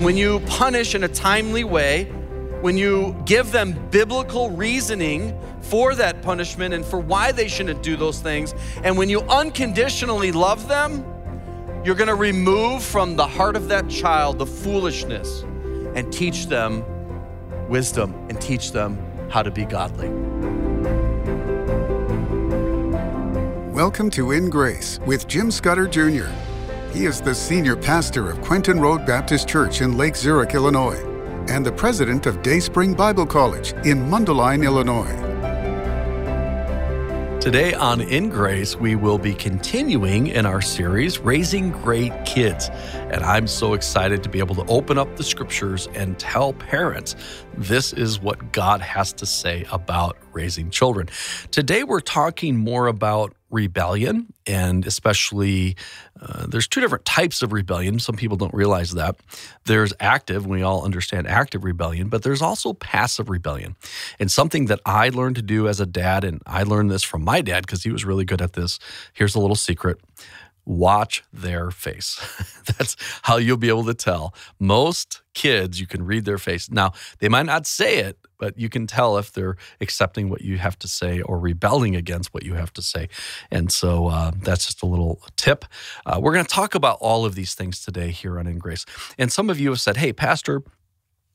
when you punish in a timely way, when you give them biblical reasoning for that punishment and for why they shouldn't do those things, and when you unconditionally love them, you're going to remove from the heart of that child the foolishness and teach them wisdom and teach them how to be godly. Welcome to In Grace with Jim Scudder Jr. He is the senior pastor of Quentin Road Baptist Church in Lake Zurich, Illinois, and the president of Dayspring Bible College in Mundelein, Illinois. Today on In Grace, we will be continuing in our series, Raising Great Kids. And I'm so excited to be able to open up the scriptures and tell parents this is what God has to say about raising children. Today, we're talking more about rebellion, and especially uh, there's two different types of rebellion. Some people don't realize that. There's active, we all understand active rebellion, but there's also passive rebellion. And something that I learned to do as a dad, and I learned this from my dad because he was really good at this. Here's a little secret watch their face. That's how you'll be able to tell. Most kids, you can read their face. Now, they might not say it, but you can tell if they're accepting what you have to say or rebelling against what you have to say. And so uh, that's just a little tip. Uh, we're going to talk about all of these things today here on In Grace. And some of you have said, hey, Pastor,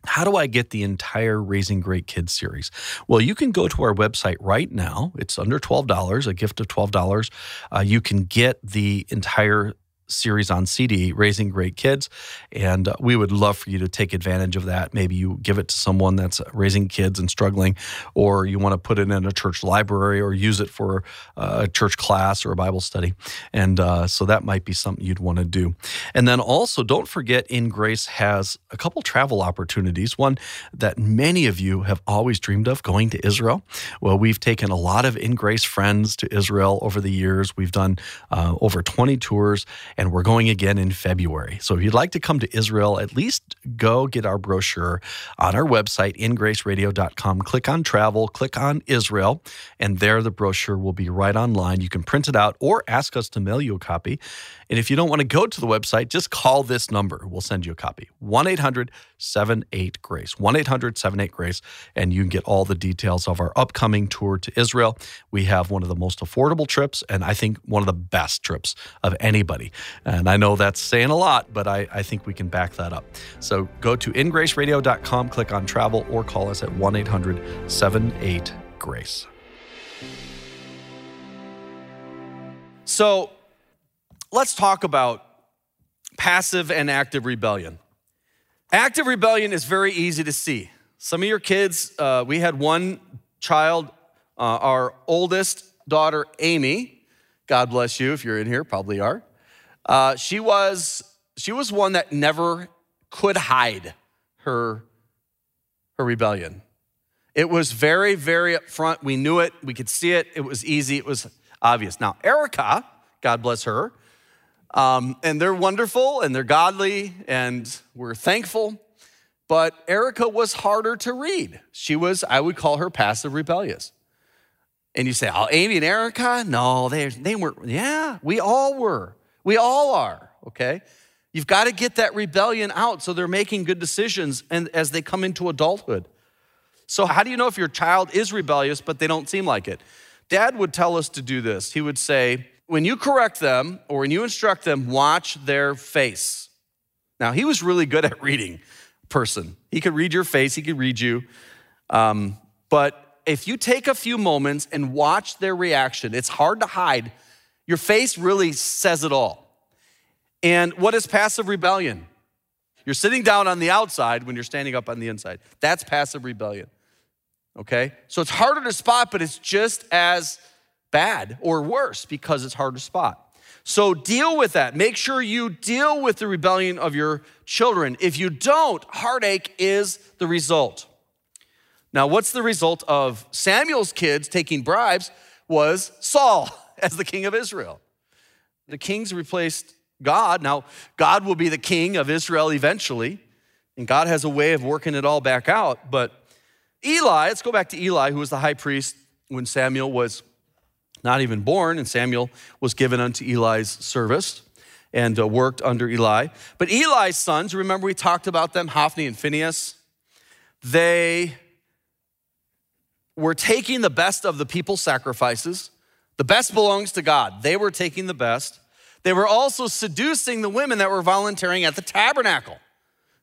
how do I get the entire Raising Great Kids series? Well, you can go to our website right now. It's under $12, a gift of $12. Uh, you can get the entire series on CD, Raising Great Kids. And uh, we would love for you to take advantage of that. Maybe you give it to someone that's raising kids and struggling, or you want to put it in a church library or use it for uh, a church class or a Bible study. And uh, so that might be something you'd want to do. And then also, don't forget, In Grace has a couple travel opportunities. One that many of you have always dreamed of going to Israel. Well, we've taken a lot of In Grace friends to Israel over the years. We've done uh, over 20 tours and we're going again in February. So if you'd like to come to Israel, at least go get our brochure on our website, ingraceradio.com. Click on travel, click on Israel, and there the brochure will be right online. You can print it out or ask us to mail you a copy. And if you don't want to go to the website, just call this number. We'll send you a copy 1 800 78 Grace. 1 800 78 Grace. And you can get all the details of our upcoming tour to Israel. We have one of the most affordable trips, and I think one of the best trips of anybody. And I know that's saying a lot, but I, I think we can back that up. So go to ingraceradio.com, click on travel, or call us at 1 800 78 Grace. So, let's talk about passive and active rebellion. Active rebellion is very easy to see. Some of your kids, uh, we had one child, uh, our oldest daughter, Amy. God bless you if you're in here, probably are. Uh, she was she was one that never could hide her her rebellion. It was very, very upfront. We knew it. We could see it. It was easy. It was obvious. Now, Erica, God bless her, um, and they're wonderful and they're godly and we're thankful. But Erica was harder to read. She was, I would call her passive rebellious. And you say, oh, Amy and Erica? No, they, they weren't. Yeah, we all were. We all are, okay? You've got to get that rebellion out so they're making good decisions and as they come into adulthood. So, how do you know if your child is rebellious but they don't seem like it? Dad would tell us to do this. He would say, when you correct them or when you instruct them, watch their face. Now, he was really good at reading person. He could read your face, he could read you. Um, but if you take a few moments and watch their reaction, it's hard to hide. Your face really says it all. And what is passive rebellion? You're sitting down on the outside when you're standing up on the inside. That's passive rebellion. Okay? So it's harder to spot, but it's just as bad or worse because it's hard to spot. So deal with that. Make sure you deal with the rebellion of your children. If you don't, heartache is the result. Now, what's the result of Samuel's kids taking bribes was Saul as the king of Israel. The kings replaced God. Now, God will be the king of Israel eventually, and God has a way of working it all back out. But Eli, let's go back to Eli, who was the high priest when Samuel was not even born, and Samuel was given unto Eli's service. and uh, worked under Eli. But Eli's sons, remember we talked about them, Hophni and Phinehas? They were taking the best of the people's sacrifices. The best belongs to God. They were taking the best. They were also seducing the women that were volunteering at the tabernacle.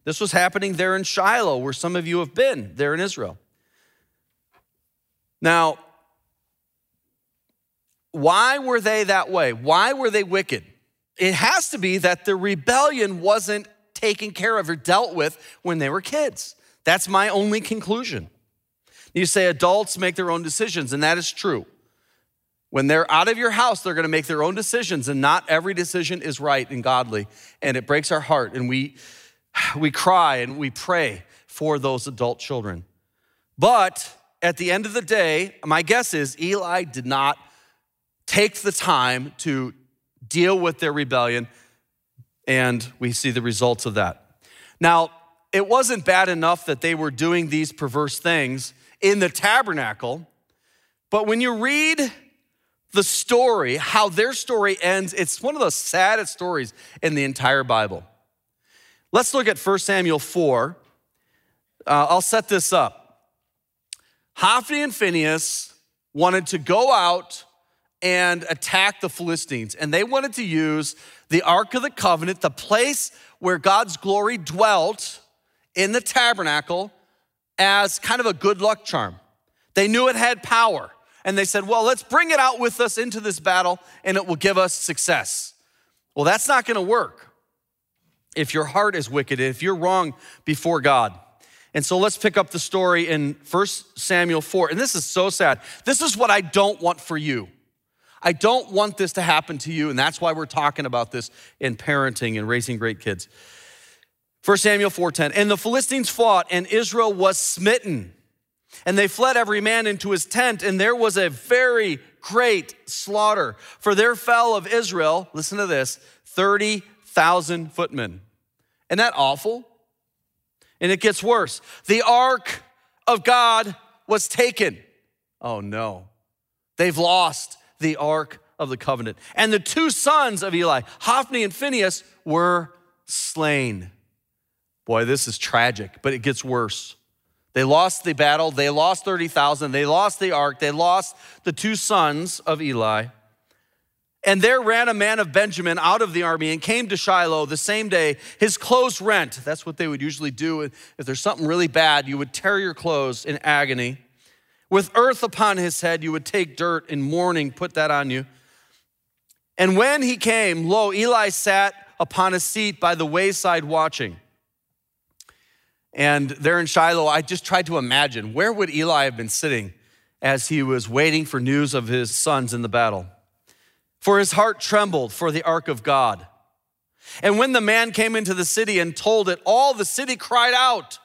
This was happening there in Shiloh, where some of you have been, there in Israel. Now, why were they that way? Why were they wicked? It has to be that the rebellion wasn't taken care of or dealt with when they were kids. That's my only conclusion. You say adults make their own decisions, and that is true. When they're out of your house, they're gonna make their own decisions, and not every decision is right and godly. And it breaks our heart, and we, we cry and we pray for those adult children. But at the end of the day, my guess is Eli did not take the time to deal with their rebellion, and we see the results of that. Now, it wasn't bad enough that they were doing these perverse things in the tabernacle, but when you read the story, how their story ends, it's one of the saddest stories in the entire Bible. Let's look at 1 Samuel 4. Uh, I'll set this up. Hophni and Phinehas wanted to go out and attack the Philistines. And they wanted to use the Ark of the Covenant, the place where God's glory dwelt in the tabernacle, as kind of a good luck charm. They knew it had power. And they said, well, let's bring it out with us into this battle and it will give us success. Well, that's not gonna work if your heart is wicked, if you're wrong before God. And so let's pick up the story in 1 Samuel 4. And this is so sad. This is what I don't want for you. I don't want this to happen to you, and that's why we're talking about this in parenting and raising great kids. 1 Samuel 4:10. And the Philistines fought, and Israel was smitten. And they fled every man into his tent, and there was a very great slaughter. For there fell of Israel, listen to this, 30,000 footmen. Isn't that awful? And it gets worse. The ark of God was taken. Oh no. They've lost the ark of the covenant. And the two sons of Eli, Hophni and Phinehas, were slain. Boy, this is tragic, but it gets worse. They lost the battle, they lost 30,000, they lost the ark, they lost the two sons of Eli. And there ran a man of Benjamin out of the army and came to Shiloh the same day, his clothes rent. That's what they would usually do. If there's something really bad, you would tear your clothes in agony. With earth upon his head, you would take dirt in mourning, put that on you. And when he came, lo, Eli sat upon a seat by the wayside watching. And there in Shiloh, I just tried to imagine where would Eli have been sitting as he was waiting for news of his sons in the battle? For his heart trembled for the ark of God. And when the man came into the city and told it, all the city cried out.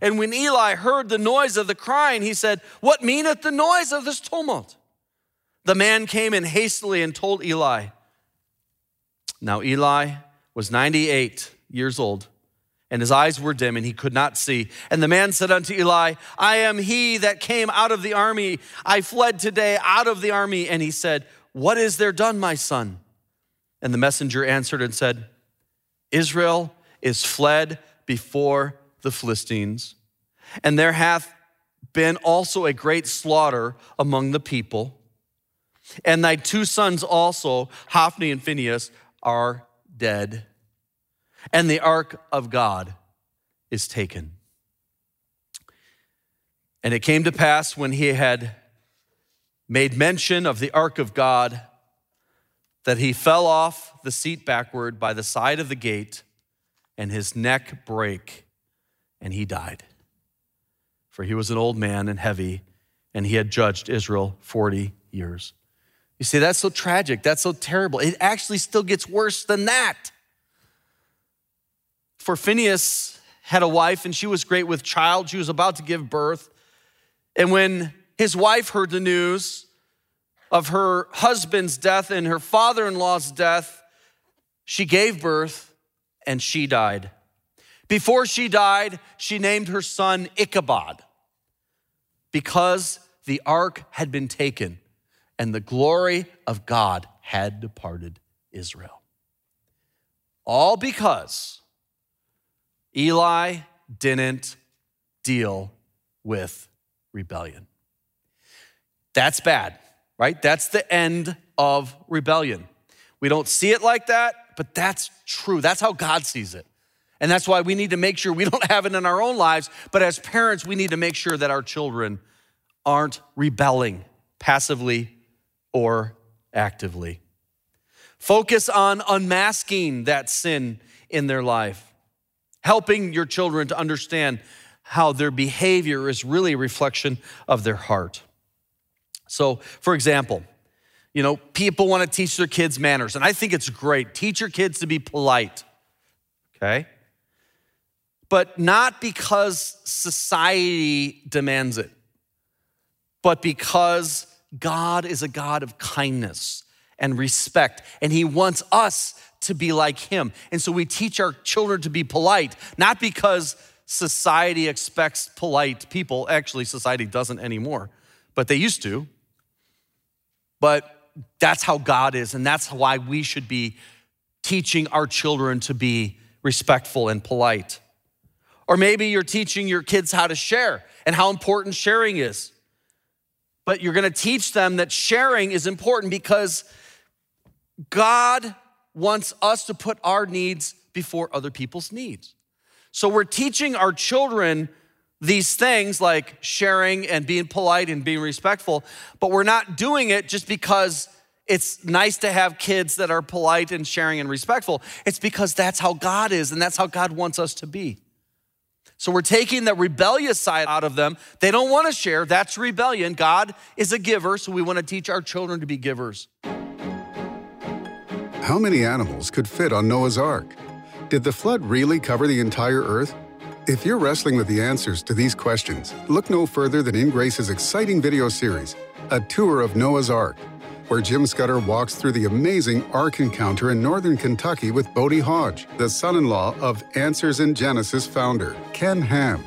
And when Eli heard the noise of the crying, he said, What meaneth the noise of this tumult? The man came in hastily and told Eli. Now Eli was 98 years old, and his eyes were dim, and he could not see. And the man said unto Eli, I am he that came out of the army. I fled today out of the army. And he said, What is there done, my son? And the messenger answered and said, Israel is fled before the Philistines, and there hath been also a great slaughter among the people. And thy two sons also, Hophni and Phinehas, are dead. And the ark of God is taken. And it came to pass when he had made mention of the ark of God that he fell off the seat backward by the side of the gate, and his neck brake and he died. For he was an old man and heavy, and he had judged Israel 40 years. You see, that's so tragic. That's so terrible. It actually still gets worse than that. For Phinehas had a wife, and she was great with child. She was about to give birth. And when his wife heard the news of her husband's death and her father in law's death, she gave birth and she died. Before she died, she named her son Ichabod because the ark had been taken and the glory of God had departed Israel. All because Eli didn't deal with rebellion. That's bad, right? That's the end of rebellion. We don't see it like that, but that's true. That's how God sees it. And that's why we need to make sure we don't have it in our own lives, but as parents, we need to make sure that our children aren't rebelling passively or actively. Focus on unmasking that sin in their life, helping your children to understand how their behavior is really a reflection of their heart. So, for example, you know, people want to teach their kids manners, and I think it's great. Teach your kids to be polite, okay? But not because society demands it, but because God is a God of kindness and respect, and He wants us to be like Him. And so we teach our children to be polite, not because society expects polite people. Actually, society doesn't anymore, but they used to. But that's how God is, and that's why we should be teaching our children to be respectful and polite. Or maybe you're teaching your kids how to share and how important sharing is. But you're gonna teach them that sharing is important because God wants us to put our needs before other people's needs. So we're teaching our children these things like sharing and being polite and being respectful, but we're not doing it just because it's nice to have kids that are polite and sharing and respectful. It's because that's how God is and that's how God wants us to be. So we're taking the rebellious side out of them. They don't want to share. That's rebellion. God is a giver, so we want to teach our children to be givers. How many animals could fit on Noah's Ark? Did the flood really cover the entire earth? If you're wrestling with the answers to these questions, look no further than In Grace's exciting video series, A Tour of Noah's Ark, where Jim Scudder walks through the amazing Ark encounter in northern Kentucky with Bodie Hodge, the son in law of Answers in Genesis founder, Ken Ham.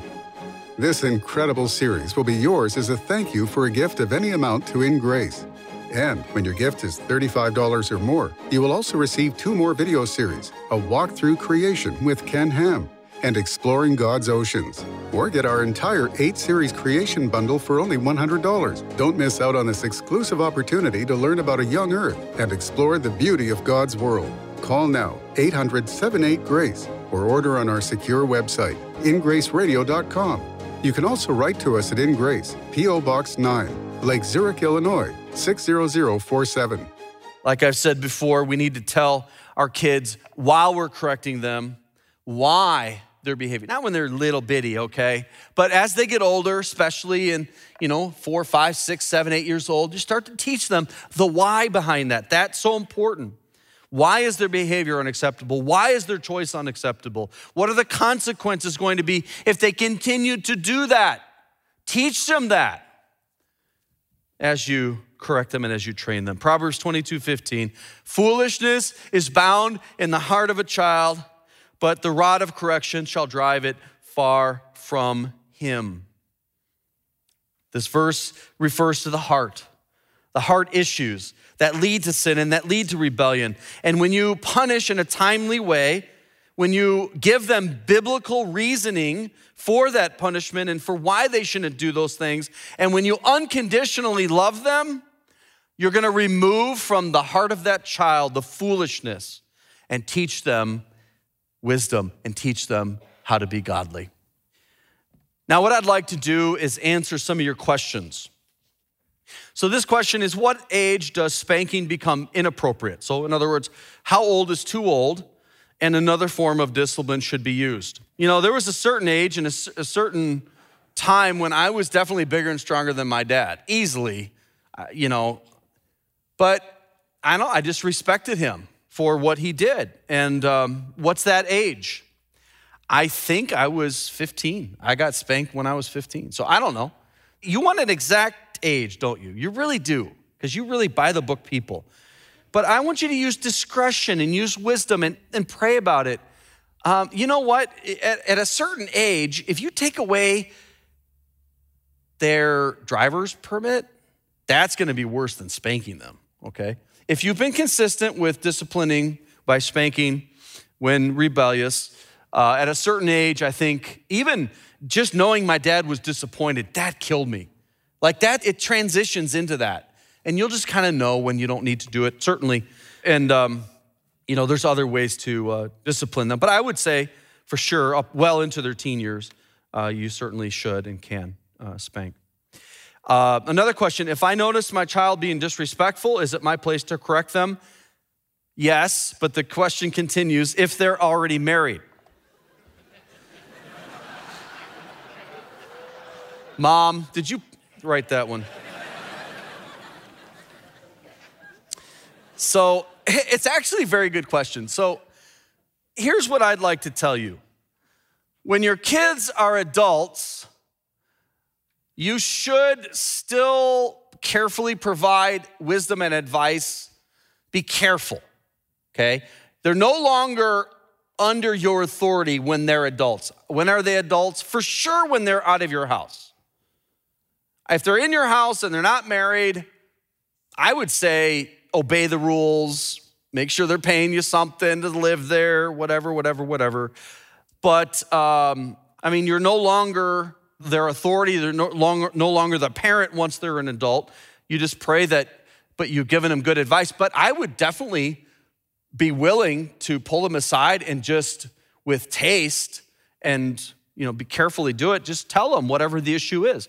This incredible series will be yours as a thank you for a gift of any amount to In Grace. And when your gift is $35 or more, you will also receive two more video series A Walk Through Creation with Ken Ham and Exploring God's Oceans. Or get our entire 8 series creation bundle for only $100. Don't miss out on this exclusive opportunity to learn about a young earth and explore the beauty of God's world. Call now 800 78 Grace or order on our secure website, ingraceradio.com. You can also write to us at In Grace, P.O. Box 9, Lake Zurich, Illinois 60047. Like I've said before, we need to tell our kids while we're correcting them why their behavior. Not when they're little bitty, okay? But as they get older, especially in, you know, four, five, six, seven, eight years old, you start to teach them the why behind that. That's so important. Why is their behavior unacceptable? Why is their choice unacceptable? What are the consequences going to be if they continue to do that? Teach them that as you correct them and as you train them. Proverbs 22 15. Foolishness is bound in the heart of a child but the rod of correction shall drive it far from him. This verse refers to the heart, the heart issues that lead to sin and that lead to rebellion. And when you punish in a timely way, when you give them biblical reasoning for that punishment and for why they shouldn't do those things, and when you unconditionally love them, you're gonna remove from the heart of that child the foolishness and teach them wisdom and teach them how to be godly. Now, what I'd like to do is answer some of your questions. So, this question is What age does spanking become inappropriate? So, in other words, how old is too old and another form of discipline should be used? You know, there was a certain age and a, a certain time when I was definitely bigger and stronger than my dad, easily, uh, you know, but I know I just respected him for what he did. And um, what's that age? I think I was 15. I got spanked when I was 15. So I don't know. You want an exact age, don't you? You really do, because you really by the book people. But I want you to use discretion and use wisdom and, and pray about it. Um, you know what? At, at a certain age, if you take away their driver's permit, that's going to be worse than spanking them, okay? If you've been consistent with disciplining by spanking when rebellious. Uh, at a certain age, I think even just knowing my dad was disappointed, that killed me. Like that, it transitions into that. And you'll just kind of know when you don't need to do it, certainly. And, um, you know, there's other ways to uh, discipline them. But I would say, for sure, up well into their teen years, uh, you certainly should and can uh, spank. Uh, another question If I notice my child being disrespectful, is it my place to correct them? Yes, but the question continues if they're already married. Mom, did you write that one? So it's actually a very good question. So here's what I'd like to tell you when your kids are adults, you should still carefully provide wisdom and advice. Be careful, okay? They're no longer under your authority when they're adults. When are they adults? For sure, when they're out of your house. If they're in your house and they're not married, I would say obey the rules, make sure they're paying you something to live there, whatever, whatever, whatever. But um, I mean, you're no longer their authority, they're no longer, no longer the parent once they're an adult. You just pray that, but you've given them good advice. But I would definitely be willing to pull them aside and just with taste and you know be carefully do it just tell them whatever the issue is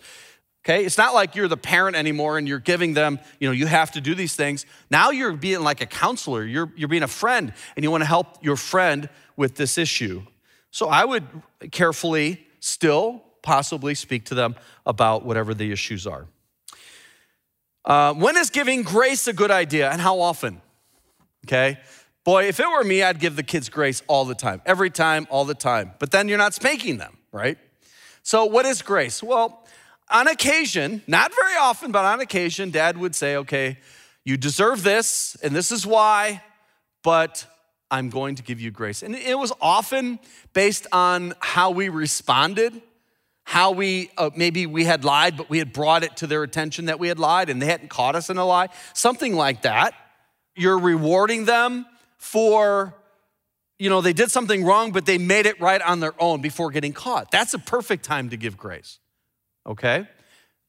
okay? It's not like you're the parent anymore and you're giving them you know you have to do these things. Now you're being like a counselor. You're, you're being a friend and you want to help your friend with this issue. So i would carefully still possibly speak to them about whatever the issues are. Uh, when is giving grace a good idea and how often? Okay? Boy if it were me i'd give the kids grace all the time every time all the time. But then you're not spanking them right? So what is grace? Well on occasion, not very often, but on occasion, dad would say, okay, you deserve this, and this is why, but I'm going to give you grace. And it was often based on how we responded, how we uh, maybe we had lied, but we had brought it to their attention that we had lied and they hadn't caught us in a lie, something like that. You're rewarding them for, you know, they did something wrong, but they made it right on their own before getting caught. That's a perfect time to give grace okay?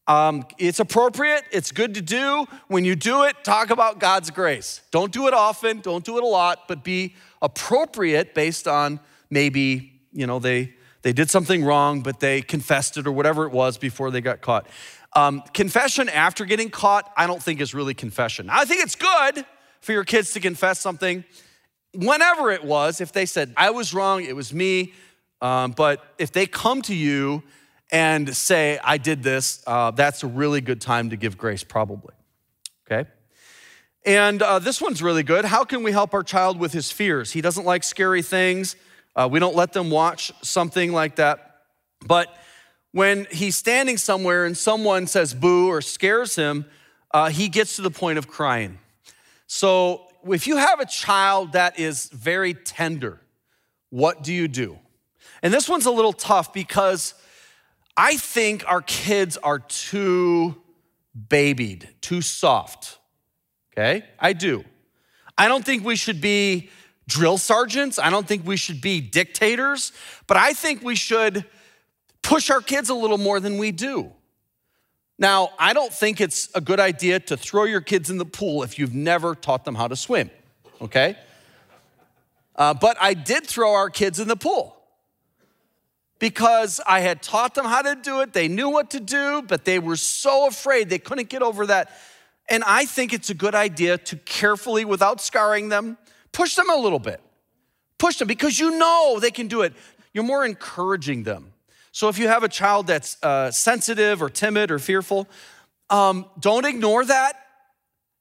Um, it's appropriate, it's good to do. When you do it, talk about God's grace. Don't do it often, don't do it a lot, but be appropriate based on maybe, you know, they, they did something wrong, but they confessed it or whatever it was before they got caught. Um, confession after getting caught, I don't think is really confession. I think it's good for your kids to confess something whenever it was. If they said, I was wrong, it was me, um, but if they come to you and say, I did this, uh, that's a really good time to give grace, probably. Okay? And uh, this one's really good. How can we help our child with his fears? He doesn't like scary things. Uh, we don't let them watch something like that. But when he's standing somewhere and someone says boo or scares him, uh, he gets to the point of crying. So if you have a child that is very tender, what do you do? And this one's a little tough because I think our kids are too babied, too soft. Okay? I do. I don't think we should be drill sergeants. I don't think we should be dictators, but I think we should push our kids a little more than we do. Now, I don't think it's a good idea to throw your kids in the pool if you've never taught them how to swim, okay? Uh, but I did throw our kids in the pool because I had taught them how to do it. They knew what to do, but they were so afraid they couldn't get over that. And I think it's a good idea to carefully, without scarring them, push them a little bit. Push them because you know they can do it. You're more encouraging them. So if you have a child that's uh, sensitive or timid or fearful, um, don't ignore that.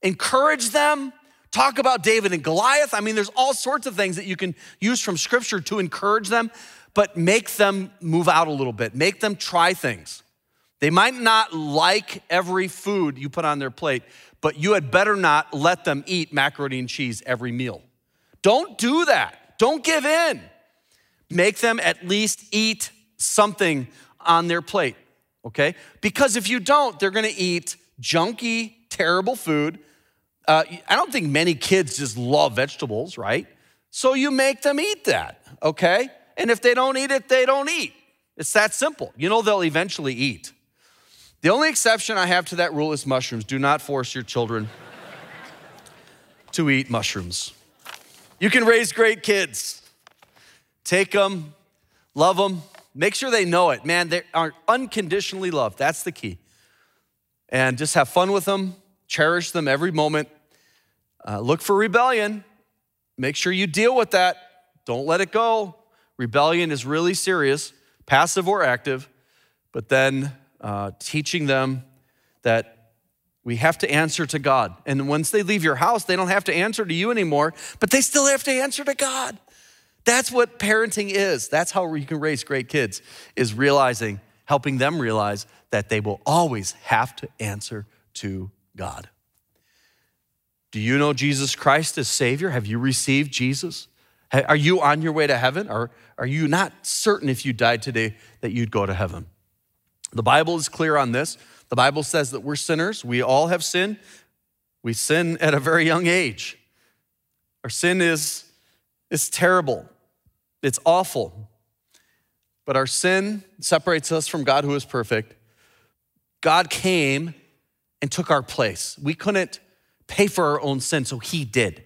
Encourage them. Talk about David and Goliath. I mean, there's all sorts of things that you can use from scripture to encourage them but make them move out a little bit, make them try things. They might not like every food you put on their plate, but you had better not let them eat macaroni and cheese every meal. Don't do that. Don't give in. Make them at least eat something on their plate, okay? Because if you don't, they're gonna eat junky, terrible food. Uh, I don't think many kids just love vegetables, right? So you make them eat that, okay? And if they don't eat it, they don't eat. It's that simple. You know, they'll eventually eat. The only exception I have to that rule is mushrooms. Do not force your children to eat mushrooms. You can raise great kids. Take them, love them, make sure they know it. Man, they are unconditionally loved. That's the key. And just have fun with them, cherish them every moment. Uh, look for rebellion. Make sure you deal with that. Don't let it go. Rebellion is really serious, passive or active, but then uh, teaching them that we have to answer to God. And once they leave your house, they don't have to answer to you anymore, but they still have to answer to God. That's what parenting is. That's how you can raise great kids, is realizing, helping them realize that they will always have to answer to God. Do you know Jesus Christ as Savior? Have you received Jesus? Are you on your way to heaven? Or are you not certain if you died today that you'd go to heaven? The Bible is clear on this. The Bible says that we're sinners. We all have sinned. We sin at a very young age. Our sin is, is terrible, it's awful. But our sin separates us from God who is perfect. God came and took our place. We couldn't pay for our own sin, so He did.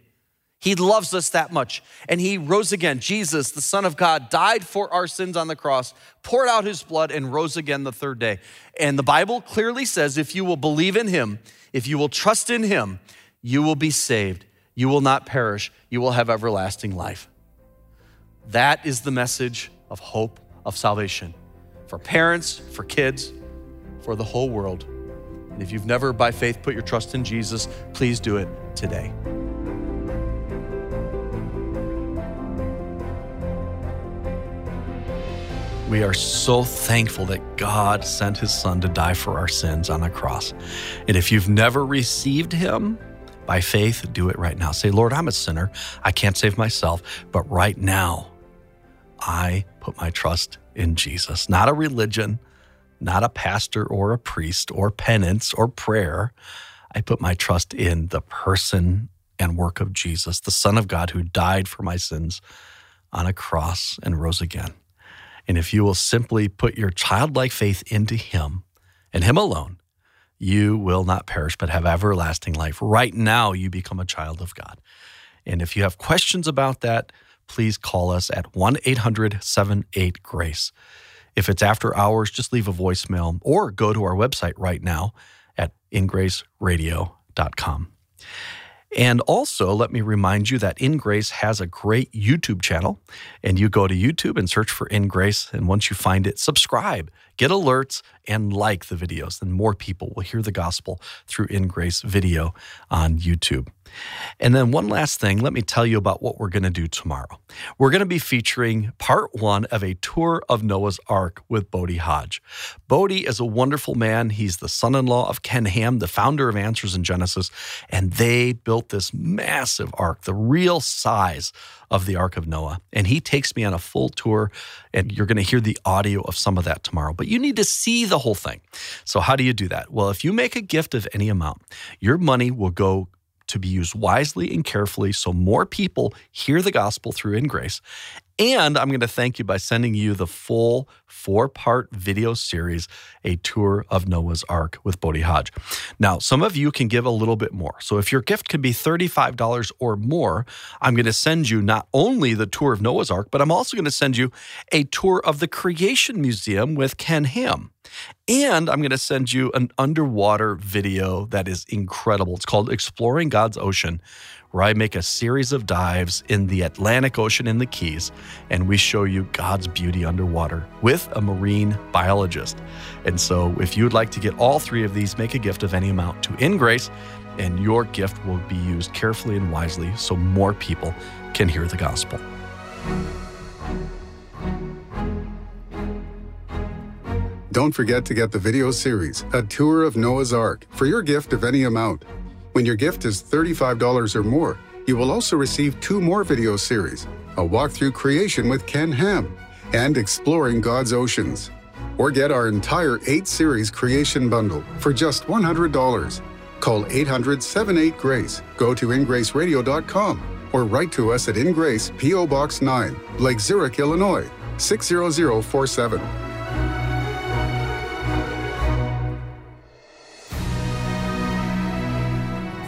He loves us that much. And he rose again. Jesus, the Son of God, died for our sins on the cross, poured out his blood, and rose again the third day. And the Bible clearly says if you will believe in him, if you will trust in him, you will be saved. You will not perish. You will have everlasting life. That is the message of hope of salvation for parents, for kids, for the whole world. And if you've never by faith put your trust in Jesus, please do it today. We are so thankful that God sent his son to die for our sins on the cross. And if you've never received him by faith, do it right now. Say, Lord, I'm a sinner. I can't save myself, but right now, I put my trust in Jesus, not a religion, not a pastor or a priest or penance or prayer. I put my trust in the person and work of Jesus, the Son of God who died for my sins on a cross and rose again. And if you will simply put your childlike faith into Him and Him alone, you will not perish but have everlasting life. Right now, you become a child of God. And if you have questions about that, please call us at 1 800 78 Grace. If it's after hours, just leave a voicemail or go to our website right now at ingraceradio.com. And also, let me remind you that In Grace has a great YouTube channel. And you go to YouTube and search for In Grace. And once you find it, subscribe, get alerts, and like the videos. Then more people will hear the gospel through In Grace video on YouTube. And then, one last thing, let me tell you about what we're going to do tomorrow. We're going to be featuring part one of a tour of Noah's Ark with Bodie Hodge. Bodie is a wonderful man. He's the son in law of Ken Ham, the founder of Answers in Genesis, and they built this massive ark, the real size of the Ark of Noah. And he takes me on a full tour, and you're going to hear the audio of some of that tomorrow. But you need to see the whole thing. So, how do you do that? Well, if you make a gift of any amount, your money will go to be used wisely and carefully so more people hear the gospel through in grace. And I'm going to thank you by sending you the full four part video series, A Tour of Noah's Ark with Bodie Hodge. Now, some of you can give a little bit more. So if your gift can be $35 or more, I'm going to send you not only the tour of Noah's Ark, but I'm also going to send you a tour of the Creation Museum with Ken Ham. And I'm going to send you an underwater video that is incredible. It's called Exploring God's Ocean, where I make a series of dives in the Atlantic Ocean in the Keys, and we show you God's beauty underwater with a marine biologist. And so, if you would like to get all three of these, make a gift of any amount to In Grace, and your gift will be used carefully and wisely so more people can hear the gospel. Don't forget to get the video series, A Tour of Noah's Ark, for your gift of any amount. When your gift is $35 or more, you will also receive two more video series A walkthrough Creation with Ken Ham and Exploring God's Oceans. Or get our entire 8 series creation bundle for just $100. Call 800 78 Grace, go to ingraceradio.com or write to us at In Grace, P.O. Box 9, Lake Zurich, Illinois 60047.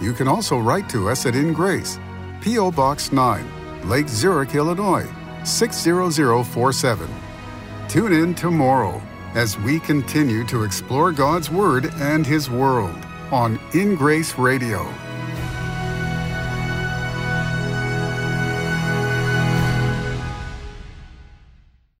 You can also write to us at In Grace, P.O. Box 9, Lake Zurich, Illinois 60047. Tune in tomorrow as we continue to explore God's Word and His world on In Grace Radio.